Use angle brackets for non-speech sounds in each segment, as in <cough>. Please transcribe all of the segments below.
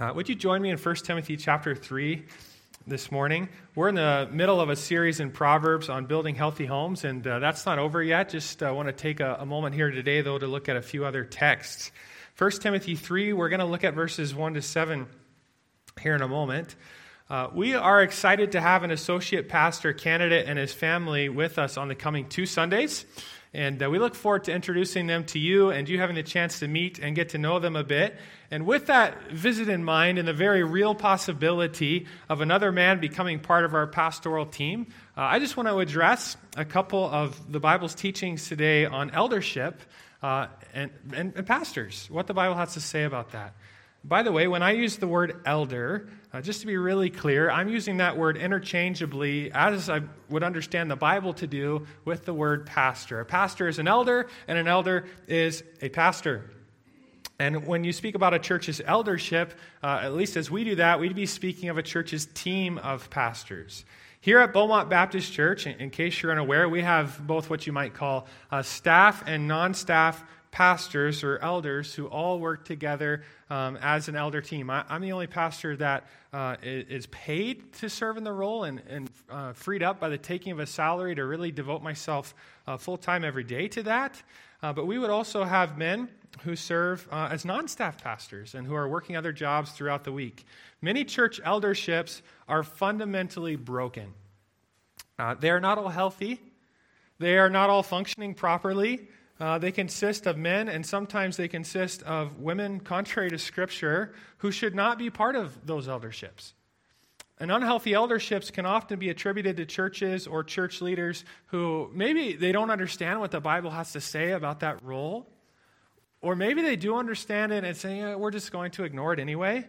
Uh, would you join me in 1 Timothy chapter 3 this morning? We're in the middle of a series in Proverbs on building healthy homes, and uh, that's not over yet. Just uh, want to take a, a, moment here today, though, to look at a few other texts. 1 Timothy 3, we're going to look at verses 1 to 7 here in a moment. Uh, we are excited to have an associate pastor candidate and his family with us on the coming two Sundays. And uh, we look forward to introducing them to you and you having the chance to meet and get to know them a bit. And with that visit in mind and the very real possibility of another man becoming part of our pastoral team, uh, I just want to address a couple of the Bible's teachings today on eldership uh, and, and, and pastors, what the Bible has to say about that. By the way, when I use the word elder, uh, just to be really clear, I'm using that word interchangeably as I would understand the Bible to do with the word pastor. A pastor is an elder, and an elder is a pastor. And when you speak about a church's eldership, uh, at least as we do that, we'd be speaking of a church's team of pastors. Here at Beaumont Baptist Church, in, case you're unaware, we have both what you might call uh, staff and non staff pastors or elders who all work together um, as an elder team. I, am the only pastor that uh, is paid to serve in the role and, and uh, freed up by the taking of a salary to really devote myself uh, full time every day to that. Uh, but we would also have men who serve uh, as non staff pastors and who are working other jobs throughout the week. Many church elderships are fundamentally broken. Uh, they are not all healthy, they are not all functioning properly. Uh, they consist of men, and sometimes they consist of women, contrary to Scripture, who should not be part of those elderships. And unhealthy elderships can often be attributed to churches or church leaders who maybe they don't understand what the Bible has to say about that role, or maybe they do understand it and say, yeah, we're just going to ignore it anyway.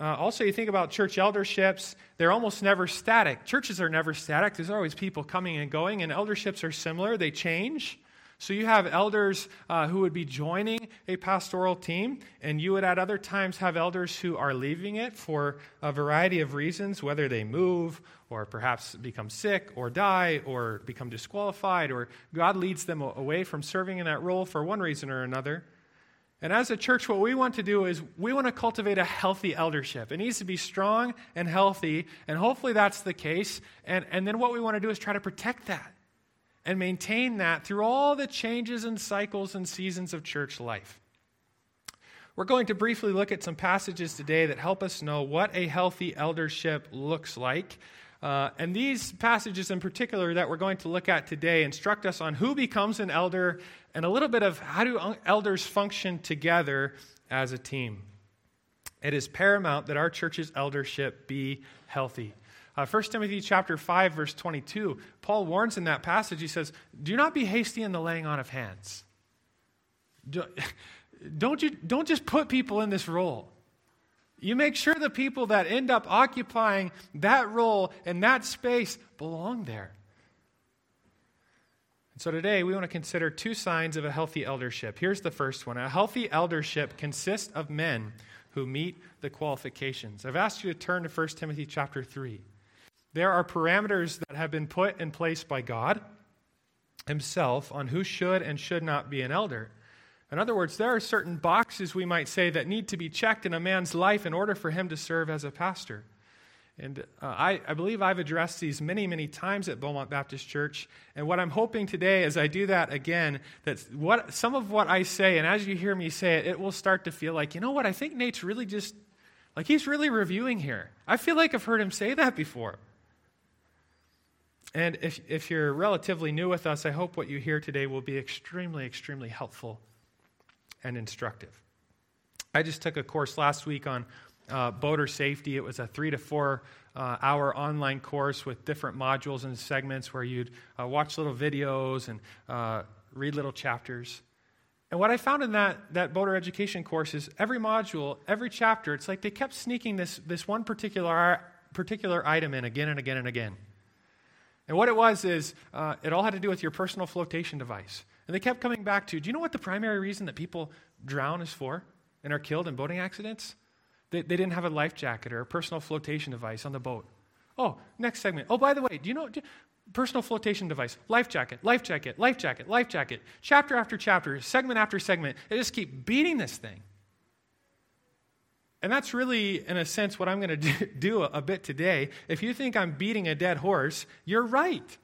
Uh, also, you think about church elderships, they're almost never static. Churches are never static, there's always people coming and going, and elderships are similar, they change. So you have elders uh, who would be joining a pastoral team, and you would at other times have elders who are leaving it for a variety of reasons, whether they move or perhaps become sick or die or become disqualified, or God leads them away from serving in that role for one reason or another. And as a church, what we want to do is we want to cultivate a healthy eldership. It needs to be strong and healthy, and hopefully that's the case. And, and then what we want to do is try to protect that and maintain that through all the changes and cycles and seasons of church life. We're going to briefly look at some passages today that help us know what a healthy eldership looks like. Uh, and these passages in particular that we're going to look at today instruct us on who becomes an elder and a little bit of how do elders function together as a team. It is paramount that our church's eldership be healthy. Uh, 1 Timothy chapter 5, verse 22, Paul warns in that passage, he says, Do not be hasty in the laying on of hands. <laughs> Don't, you, don't just put people in this role. You make sure the people that end up occupying that role and that space belong there. And so today we want to consider two signs of a healthy eldership. Here's the first one a healthy eldership consists of men who meet the qualifications. I've asked you to turn to 1 Timothy chapter 3. There are parameters that have been put in place by God Himself on who should and should not be an elder. In other words, there are certain boxes, we might say, that need to be checked in a man's life in order for him to serve as a pastor. And uh, I, I, believe I've addressed these many, many times at Beaumont Baptist Church. And what I'm hoping today, as I do that again, that what, some of what I say, and as you hear me say it, it will start to feel like, you know what, I think Nate's really just, like he's really reviewing here. I feel like I've heard him say that before. And if, if you're relatively new with us, I hope what you hear today will be extremely, extremely helpful and instructive. I just took a course last week on uh, boater safety. It was a three to four uh, hour online course with different modules and segments where you'd uh, watch little videos and uh, read little chapters. And what I found in that, that boater education course is every module, every chapter, it's like they kept sneaking this, this one particular, particular item in again and again and again. And what it was is uh, it all had to do with your personal flotation device. And they kept coming back to do you know what the primary reason that people drown is for and are killed in boating accidents? They, they didn't have a life jacket or a personal flotation device on the boat. Oh, next segment. Oh, by the way, do you know do, personal flotation device, life jacket, life jacket, life jacket, life jacket, chapter after chapter, segment after segment. They just keep beating this thing. And that's really, in a sense, what I'm going <laughs> to do a bit today. If you think I'm beating a dead horse, you're right.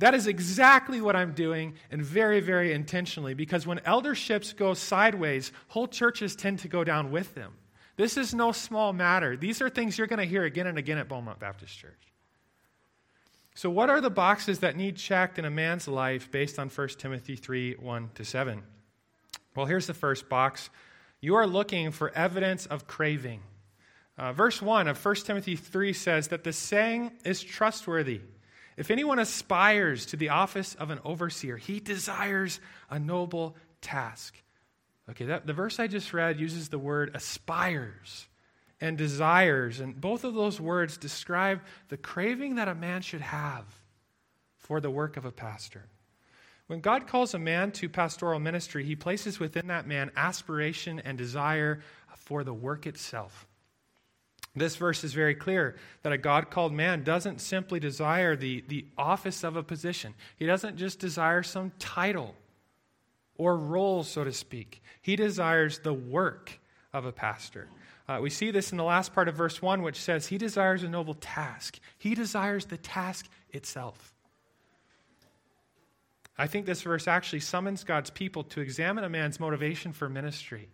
That is exactly what I'm doing, and very, very intentionally, because when elderships go sideways, whole churches tend to go down with them. This is no small matter. These are things you're going to hear again and again at Beaumont Baptist Church. So, what are the boxes that need checked in a man's life based on 1 Timothy 3 1 to 7? Well, here's the first box you are looking for evidence of craving. Uh, verse 1 of 1 Timothy 3 says that the saying is trustworthy. If anyone aspires to the office of an overseer, he desires a noble task. Okay, that, the verse I just read uses the word aspires and desires, and both of those words describe the craving that a man should have for the work of a pastor. When God calls a man to pastoral ministry, he places within that man aspiration and desire for the work itself. This verse is very clear that a God called man doesn't simply desire the, the office of a position, he doesn't just desire some title or role, so to speak. He desires the work of a pastor. Uh, we see this in the last part of verse 1, which says, He desires a noble task. He desires the task itself. I think this verse actually summons God's people to examine a man's motivation for ministry.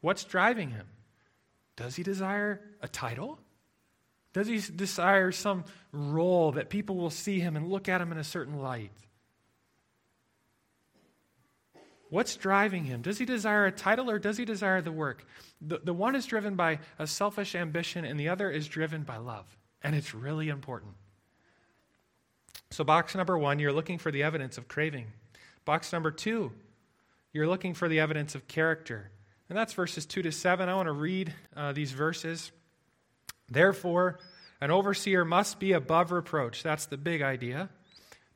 What's driving him? Does he desire a title? Does he desire some role that people will see him and look at him in a certain light? What's driving him? Does he desire a title or does he desire the work? The, the one is driven by a selfish ambition and the other is driven by love. And it's really important. So, box number one, you're looking for the evidence of craving. Box number two, you're looking for the evidence of character. And that's verses 2 to 7. I want to read uh, these verses. Therefore, an overseer must be above reproach. That's the big idea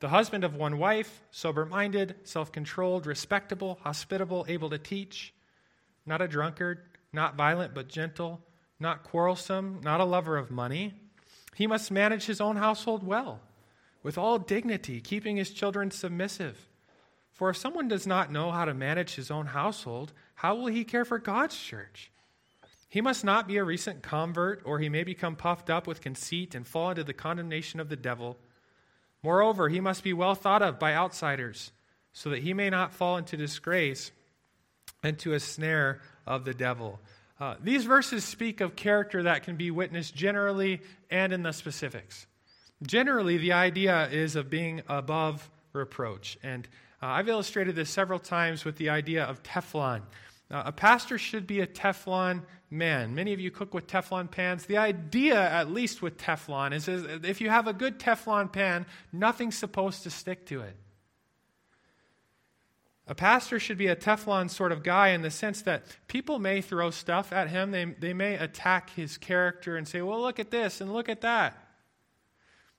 the husband of one wife, sober minded, self controlled, respectable, hospitable, able to teach, not a drunkard, not violent but gentle, not quarrelsome, not a lover of money. He must manage his own household well, with all dignity, keeping his children submissive. For if someone does not know how to manage his own household, how will he care for God's church? He must not be a recent convert, or he may become puffed up with conceit and fall into the condemnation of the devil. Moreover, he must be well thought of by outsiders, so that he may not fall into disgrace and to a snare of the devil. Uh, these verses speak of character that can be witnessed generally and in the specifics. Generally, the idea is of being above reproach. And uh, I've illustrated this several times with the idea of Teflon. Uh, a pastor should be a Teflon man. Many of you cook with Teflon pans. The idea, at least with Teflon, is, is if you have a good Teflon pan, nothing's supposed to stick to it. A pastor should be a Teflon sort of guy in the sense that people may throw stuff at him. They, they may attack his character and say, well, look at this and look at that.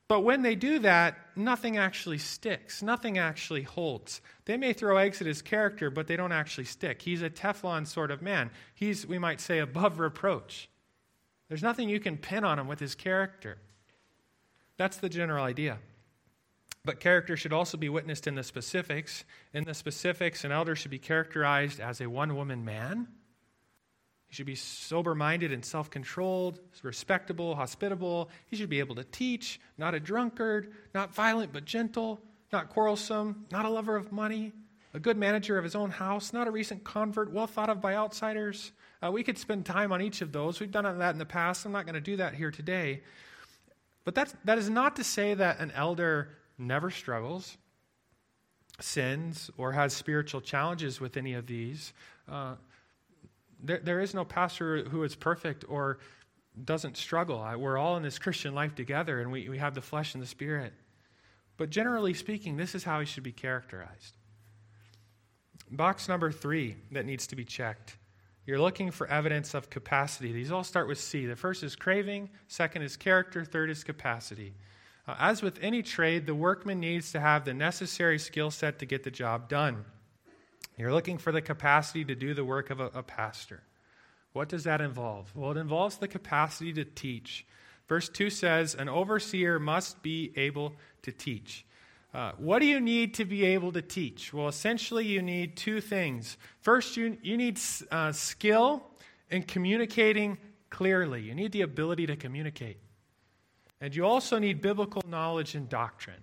But when they do that, nothing actually sticks. Nothing actually holds. They may throw eggs at his character, but they don't actually stick. He's a Teflon sort of man. He's, we might say, above reproach. There's nothing you can pin on him with his character. That's the general idea. But character should also be witnessed in the specifics. In the specifics, an elder should be characterized as a one woman man he should be sober minded and self controlled, respectable, hospitable. He should be able to teach, not a drunkard, not violent but gentle, not quarrelsome, not a lover of money, a good manager of his own house, not a recent convert, well thought of by outsiders. Uh, we could spend time on each of those. We've done that in the past. I'm not going to do that here today. But that's, that is not to say that an elder never struggles, sins, or has spiritual challenges with any of these. Uh, there, there is no pastor who is perfect or doesn't struggle. We're all in this Christian life together and we, we have the flesh and the spirit. But generally speaking, this is how he should be characterized. Box number three that needs to be checked. You're looking for evidence of capacity. These all start with C. The first is craving, second is character, third is capacity. Uh, as with any trade, the workman needs to have the necessary skill set to get the job done. You're looking for the capacity to do the work of a, a pastor. What does that involve? Well, it involves the capacity to teach. Verse 2 says, An overseer must be able to teach. Uh, what do you need to be able to teach? Well, essentially, you need two things. First, you, you need uh, skill in communicating clearly. You need the ability to communicate. And you also need biblical knowledge and doctrine.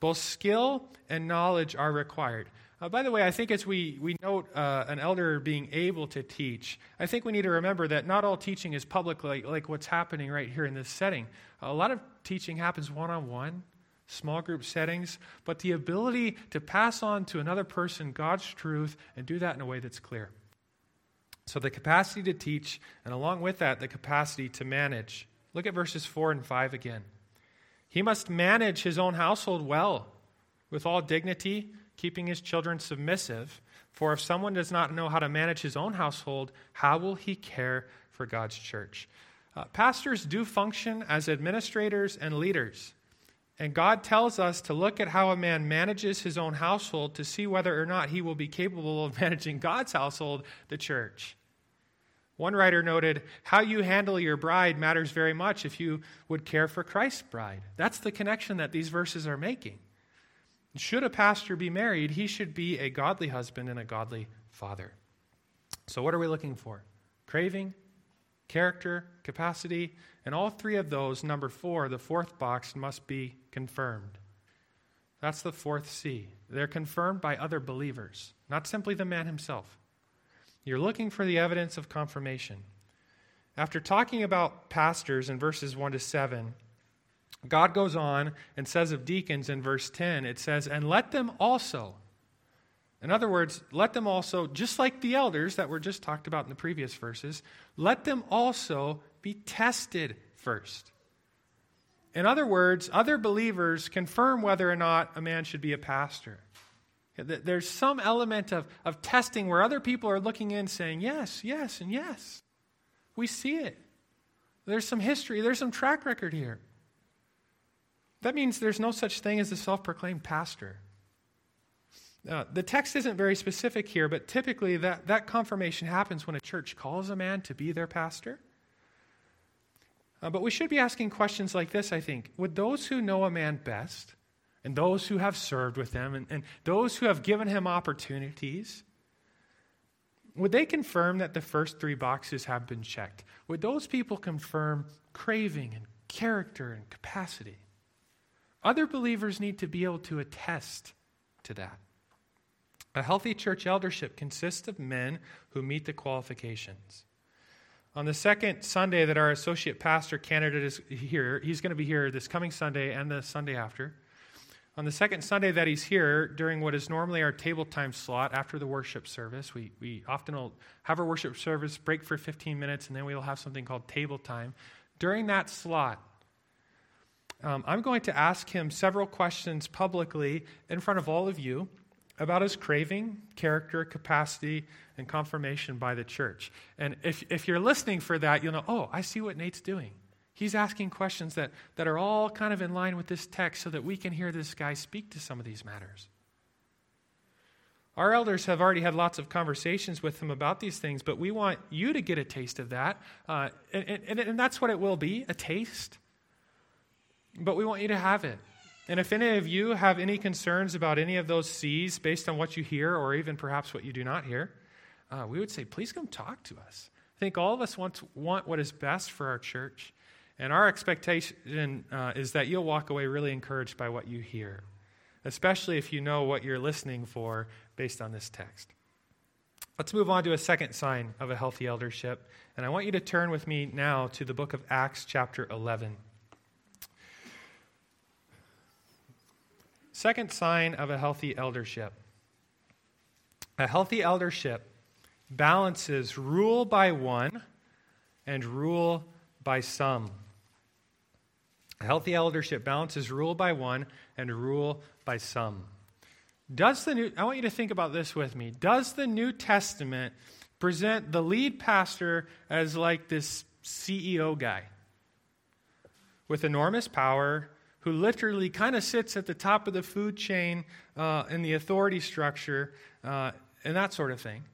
Both skill and knowledge are required. Uh, by the way, I think as we, we note uh, an elder being able to teach, I think we need to remember that not all teaching is public, like, like what's happening right here in this setting. A lot of teaching happens one on one, small group settings, but the ability to pass on to another person God's truth and do that in a way that's clear. So, the capacity to teach, and along with that, the capacity to manage. Look at verses 4 and 5 again. He must manage his own household well, with all dignity, keeping his children submissive. For if someone does not know how to manage his own household, how will he care for God's church? Uh, pastors do function as administrators and leaders. And God tells us to look at how a man manages his own household to see whether or not he will be capable of <laughs> managing God's household, the church. One writer noted, How you handle your bride matters very much if you would care for Christ's bride. That's the connection that these verses are making. Should a pastor be married, he should be a godly husband and a godly father. So, what are we looking for? Craving, character, capacity, and all three of those, number four, the fourth box, must be confirmed. That's the fourth C. They're confirmed by other believers, not simply the man himself. You're looking for the evidence of confirmation. After talking about pastors in verses 1 to 7, God goes on and says of deacons in verse 10, it says, And let them also. In other words, let them also, just like the elders that were just talked about in the previous verses, let them also be tested first. In other words, other believers confirm whether or not a man should be a pastor. There's some element of, of testing where other people are looking in saying, yes, yes, and yes. We see it. There's some history, there's some track record here. That means there's no such thing as a self proclaimed pastor. Uh, the text isn't very specific here, but typically that, that confirmation happens when a church calls a man to be their pastor. Uh, but we should be asking questions like this, I think. Would those who know a man best and those who have served with him and, and those who have given him opportunities, would they confirm that the first three boxes have been checked? Would those people confirm craving and character and capacity? Other believers need to be able to attest to that. A healthy church eldership consists of men who meet the qualifications. On the second Sunday that our associate pastor candidate is here, he's going to be here this coming Sunday and the Sunday after. On the second Sunday that he's here, during what is normally our table time slot after the worship service, we, we often will have our worship service, break for 15 minutes, and then we will have something called table time. During that slot, um, I'm going to ask him several questions publicly in front of all of you about his craving, character, capacity, and confirmation by the church. And if, if you're listening for that, you'll know, oh, I see what Nate's doing. He's asking questions that, that are all kind of in line with this text so that we can hear this guy speak to some of these matters. Our elders have already had lots of conversations with him about these things, but we want you to get a taste of that. Uh, and, and, and that's what it will be a taste. But we want you to have it. And if any of you have any concerns about any of those C's based on what you hear or even perhaps what you do not hear, uh, we would say, please come talk to us. I think all of us want, want what is best for our church. And our expectation uh, is that you'll walk away really encouraged by what you hear, especially if you know what you're listening for based on this text. Let's move on to a second sign of a healthy eldership. And I want you to turn with me now to the book of Acts, chapter 11. Second sign of a healthy eldership. A healthy eldership balances rule by one and rule by some. A healthy eldership balances rule by one and rule by some. Does the new, I want you to think about this with me. Does the New Testament present the lead pastor as like this CEO guy with enormous power who literally kind of sits at the top of the food chain uh, in the authority structure uh, and that sort of thing?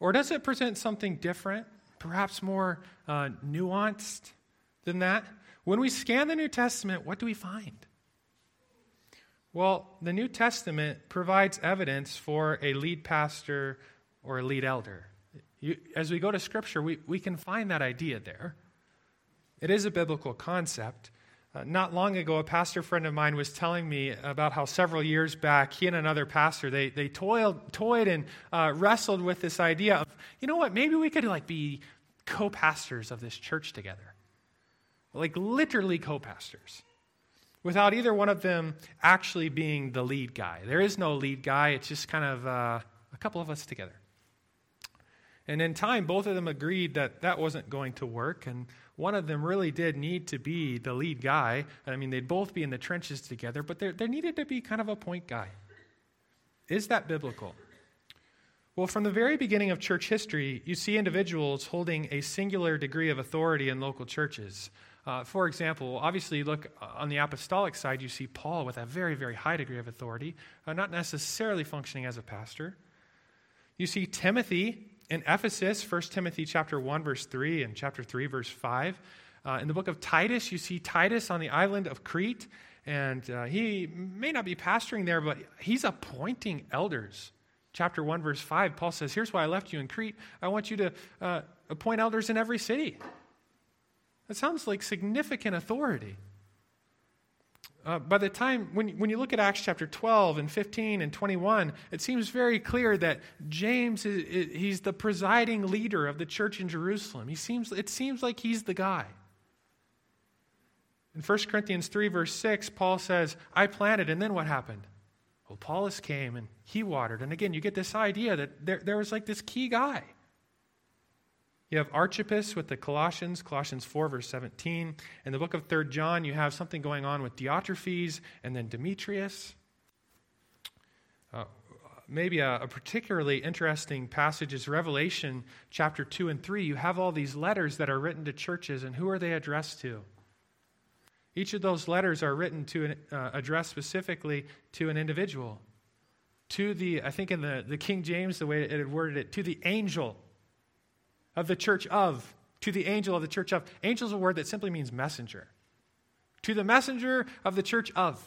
Or does it present something different, perhaps more uh, nuanced than that? When we scan the New Testament, what do we find? Well, the New Testament provides evidence for a lead pastor or a lead elder. You, as we go to Scripture, we, we can find that idea there. It is a biblical concept. Uh, not long ago, a pastor friend of mine was telling me about how several years back, he and another pastor, they, they toiled, toyed and uh, wrestled with this idea of, you know what, maybe we could like be co-pastors of this church together. Like literally co-pastors. Without either one of them actually being the lead guy. There is no lead guy, it's just kind of uh, a couple of us together. And in time, both of them agreed that that wasn't going to work, and one of them really did need to be the lead guy. I mean, they'd both be in the trenches together, but there, there needed to be kind of a point guy. Is that biblical? Well, from the very beginning of church history, you see individuals holding a singular degree of authority in local churches. Uh, for example, obviously, look uh, on the apostolic side, you see Paul with a very, very high degree of authority, uh, not necessarily functioning as a pastor. You see Timothy in Ephesus, 1 Timothy chapter 1, verse 3, and chapter 3, verse 5. Uh, in the book of Titus, you see Titus on the island of Crete, and uh, he may not be pastoring there, but he's appointing elders. Chapter 1, verse 5, Paul says, Here's why I left you in Crete. I want you to uh, appoint elders in every city. That sounds like significant authority. Uh, by the time, when, when you look at Acts chapter 12 and 15 and 21, it seems very clear that James, is, is, he's the presiding leader of the church in Jerusalem. He seems, it seems like he's the guy. In 1 Corinthians 3, verse 6, Paul says, I planted, and then what happened? Well, Apollos came and he watered. And again, you get this idea that there, there was like this key guy. You have Archippus with the Colossians, Colossians 4, verse 17. In the book of 3 John, you have something going on with Diotrephes and then Demetrius. Uh, maybe a, a, particularly interesting passage is Revelation chapter 2 and 3. You have all these letters that are written to churches, and who are they addressed to? Each of those letters are written to an, uh, addressed specifically to an individual. To the, I think in the, the King James, the way it had worded it, to the angel of the church of, to the angel of the church of. Angel is a word that simply means messenger. To the messenger of the church of.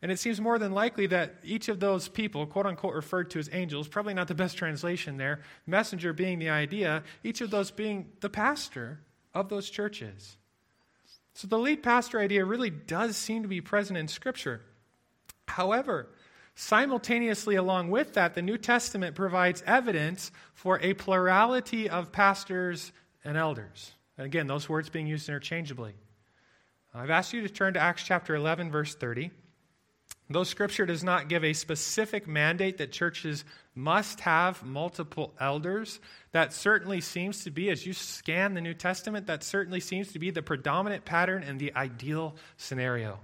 And it seems more than likely that each of those people, quote unquote, referred to as angels, probably not the best translation there, messenger being the idea, each of those being the pastor of those churches. So the lead pastor idea really does seem to be present in Scripture. However, Simultaneously, along with that, the New Testament provides evidence for a plurality of pastors and elders. And again, those words being used interchangeably. I've asked you to turn to Acts chapter 11, verse 30. Though Scripture does not give a specific mandate that churches must have multiple elders, that certainly seems to be, as you scan the New Testament, that certainly seems to be the predominant pattern and the ideal scenario.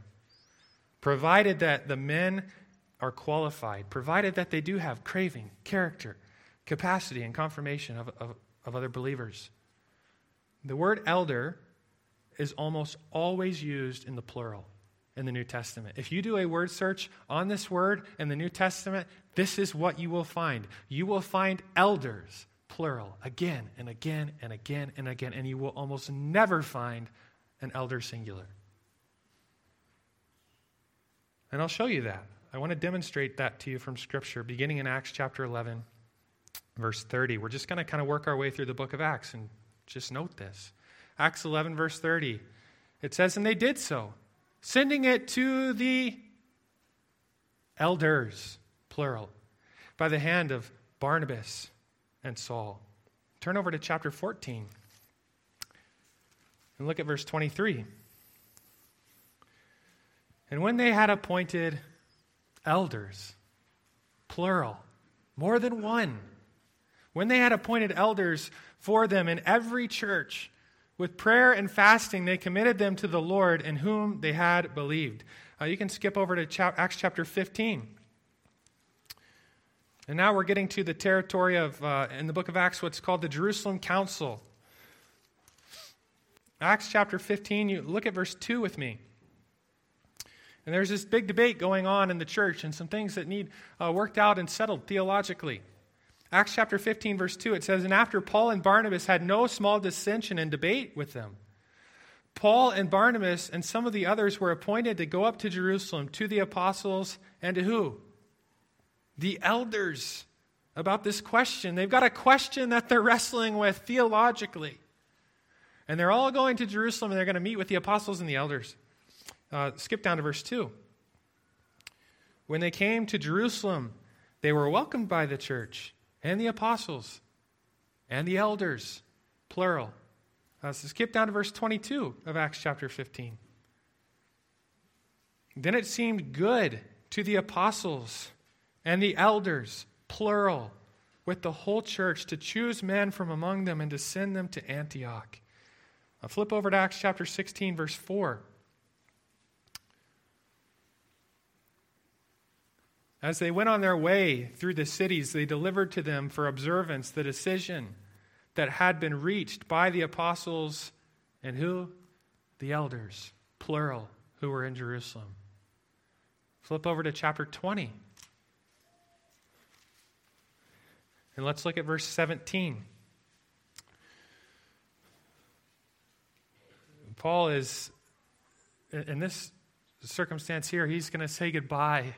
Provided that the men are qualified, provided that they do have craving, character, capacity, and confirmation of, of, of other believers. The word elder is almost always used in the plural in the New Testament. If you do a word search on this word in the New Testament, this is what you will find. You will find elders, plural, again and again and again and again, and you will almost never find an elder singular. And I'll show you that. I want to demonstrate that to you from Scripture, beginning in Acts chapter 11, verse 30. We're just going to kind of work our way through the book of Acts and just note this. Acts 11, verse 30. It says, And they did so, sending it to the elders, plural, by the hand of Barnabas and Saul. Turn over to chapter 14 and look at verse 23. And when they had appointed elders, plural, more than one. When they had appointed elders for them in every church, with prayer and fasting, they committed them to the Lord in whom they had believed. Uh, you can skip over to Acts chapter 15. And now we're getting to the territory of, uh, in the book of Acts, what's called the Jerusalem Council. Acts chapter 15, you look at verse 2 with me. And there's this big debate going on in the church and some things that need uh, worked out and settled theologically. Acts chapter 15, verse 2, it says, And after Paul and Barnabas had no small dissension and debate with them, Paul and Barnabas and some of the others were appointed to go up to Jerusalem to the apostles and to who? The elders about this question. They've got a question that they're wrestling with theologically. And they're all going to Jerusalem and they're going to meet with the apostles and the elders. Uh, skip down to verse 2. When they came to Jerusalem, they were welcomed by the church and the apostles and the elders, plural. Uh, so skip down to verse 22 of Acts chapter 15. Then it seemed good to the apostles and the elders, plural, with the whole church to choose men from among them and to send them to Antioch. Now flip over to Acts chapter 16, verse 4. As they went on their way through the cities, they delivered to them for observance the decision that had been reached by the apostles and who? The elders, plural, who were in Jerusalem. Flip over to chapter 20. And let's look at verse 17. Paul is, in this circumstance here, he's going to say goodbye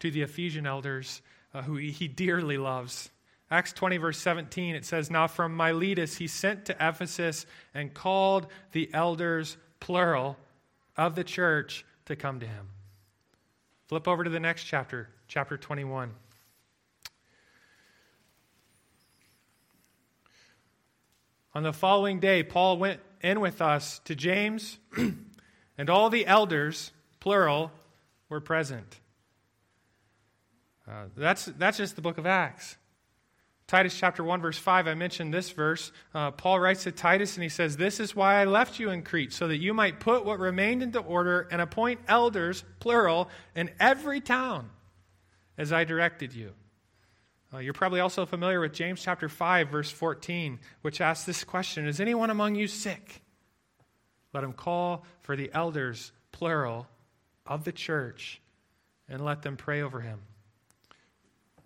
to the Ephesian elders uh, who he dearly loves. Acts 20, verse 17, it says, Now from Miletus he sent to Ephesus and called the elders, plural, of the church to come to him. Flip over to the next chapter, chapter 21. On the following day, Paul went in with us to James, <clears throat> and all the elders, plural, were present. Uh, that's, that's just the book of Acts. Titus chapter 1, verse 5, I mentioned this verse. Uh, Paul writes to Titus and he says, This is why I left you in Crete, so that you might put what remained into order and appoint elders, plural, in every town, as I directed you. Uh, you're probably also familiar with James chapter 5, verse 14, which asks this question Is anyone among you sick? Let him call for the elders, plural, of the church, and let them pray over him.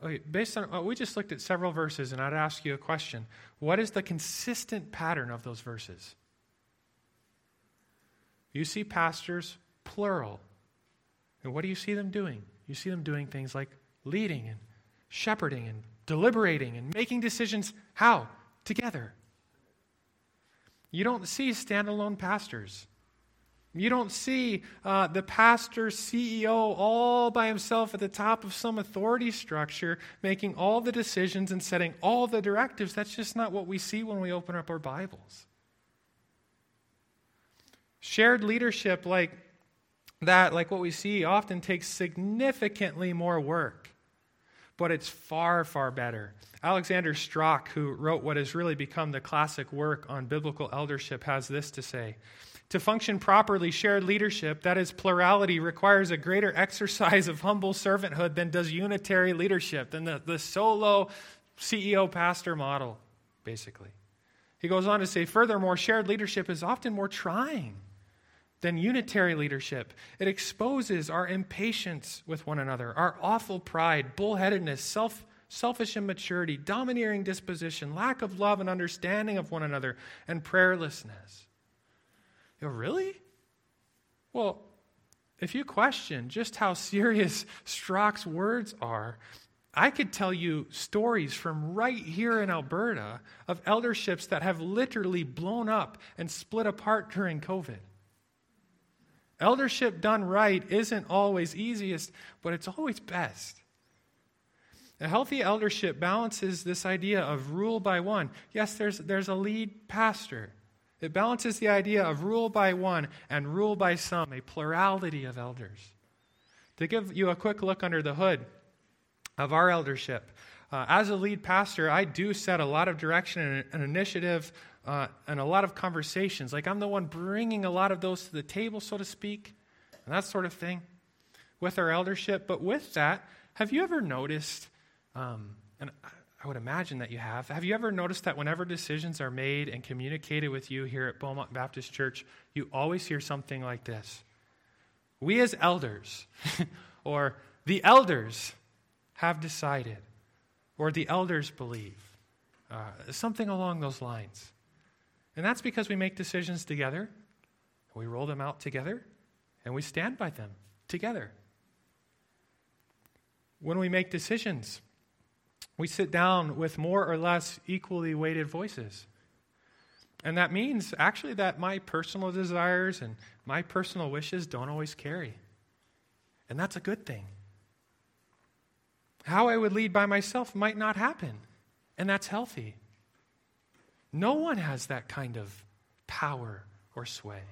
Okay, based on, uh, we just looked at several verses, and I'd ask you a question. What is the consistent pattern of those verses? You see pastors, plural. And what do you see them doing? You see them doing things like leading and shepherding and deliberating and making decisions. How? Together. You don't see standalone pastors. You don't see uh, the pastor, CEO, all by himself at the top of some authority structure, making all the decisions and setting all the directives. That's just not what we see when we open up our Bibles. Shared leadership like that, like what we see, often takes significantly more work, but it's far, far better. Alexander Strauch, who wrote what has really become the classic work on biblical eldership, has this to say. To function properly, shared leadership, that is plurality, requires a greater exercise of humble servanthood than does unitary leadership, than the, the solo CEO pastor model, basically. He goes on to say, furthermore, shared leadership is often more trying than unitary leadership. It exposes our impatience with one another, our awful pride, bullheadedness, self selfish immaturity, domineering disposition, lack of love and understanding of one another, and prayerlessness. Go, really? Well, if you question just how serious <laughs> Strauch's words are, I could tell you stories from right here in Alberta of elderships that have literally blown up and split apart during COVID. Eldership done right isn't always easiest, but it's always best. A healthy eldership balances this idea of rule by one. Yes, there's, there's a lead pastor. It balances the idea of rule by one and rule by some, a plurality of elders. To give you a quick look under the hood of our eldership, uh, as a lead pastor, I do set a lot of direction and, initiative uh, and a lot of conversations. Like I'm the one bringing a lot of those to the table, so to speak, and that sort of thing with our eldership. But with that, have you ever noticed, um, and I would imagine that you have. Have you ever noticed that whenever decisions are made and communicated with you here at Beaumont Baptist Church, you always hear something like this We as elders, <laughs> or the elders have decided, or the elders believe, uh, something along those lines. And that's because we make decisions together, we roll them out together, and we stand by them together. When we make decisions, we sit down with more or less equally weighted voices. And that means actually that my personal desires and my personal wishes don't always carry. And that's a good thing. How I would lead by myself might not happen, and that's healthy. No one has that kind of power or sway.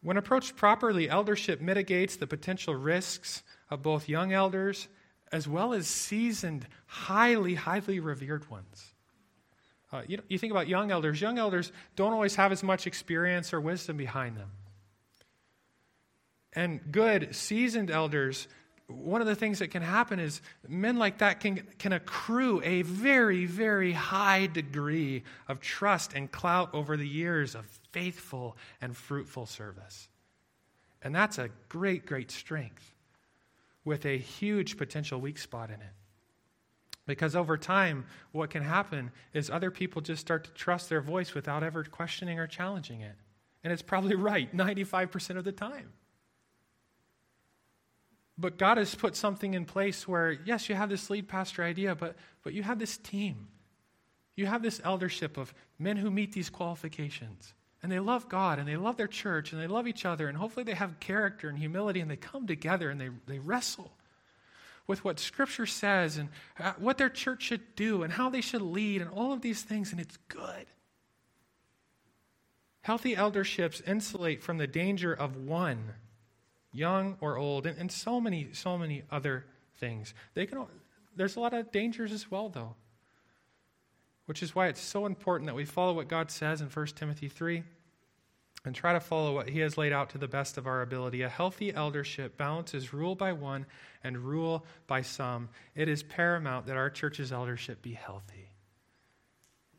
When approached properly, eldership mitigates the potential risks of both young elders as well as seasoned, highly, highly revered ones. Uh, you, you think about young elders. Young elders don't always have as much experience or wisdom behind them. And good, seasoned elders, one of the things that can happen is men like that can, can accrue a very, very high degree of trust and clout over the years of faithful and fruitful service. And that's a great, great strength with a huge potential weak spot in it. Because over time, what can happen is other people just start to trust their voice without ever questioning or challenging it. And it's probably <laughs> right 95% of the time. But God has put something in place where, yes, you have this lead pastor idea, but, but you have this team. You have this eldership of men who meet these qualifications. And they love God and they love their church and they love each other. And hopefully they have character and humility and they come together and they, they wrestle with what Scripture says and uh, what their church should do and how they should lead and all of these things, and it's good. Healthy elderships insulate from the danger of one, young or old, and, and so many, so many other things. They can, there's a lot of dangers as well, though, which is why it's so important that we follow what God says in 1 Timothy 3 and try to follow what he has laid out to the best of our ability. A healthy eldership balances rule by one and rule by some. It is paramount that our church's eldership be healthy.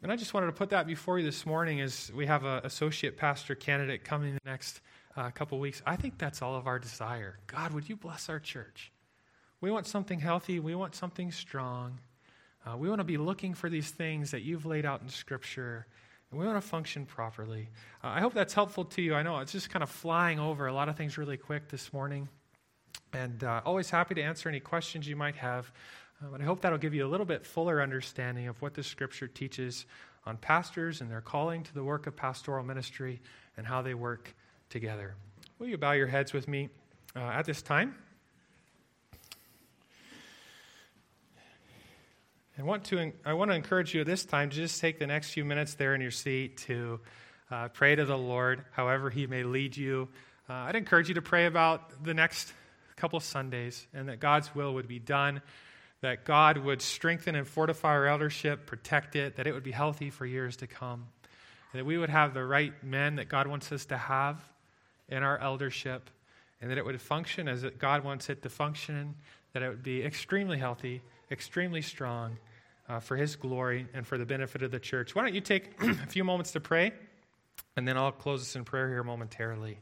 And I just wanted to put that before you this morning as we have an associate pastor candidate coming in the next uh, couple weeks. I think that's all of our desire. God, would you bless our church? We want something healthy, we want something strong. Uh, we want to be looking for these things that you've laid out in Scripture and we want to function properly. Uh, I hope that's helpful to you. I know it's just kind of flying over a lot of things really quick this morning. And uh, always happy to answer any questions you might have. Uh, but I hope that'll give you a little bit fuller understanding of what the scripture teaches on pastors and their calling to the work of pastoral ministry and how they work together. Will you bow your heads with me uh, at this time? I want to, I want to encourage you this time to just take the next few minutes there in your seat to uh, pray to the Lord, however He may lead you. Uh, I'd encourage you to pray about the next couple Sundays and that God's will would be done, that God would strengthen and fortify our eldership, protect it, that it would be healthy for years to come, that we would have the right men that God wants us to have in our eldership, and that it would function as God wants it to function, that it would be extremely healthy, extremely strong uh, for His glory and for the benefit of the church. Why don't you take <clears throat> a few moments to pray, and then I'll close this in prayer here momentarily.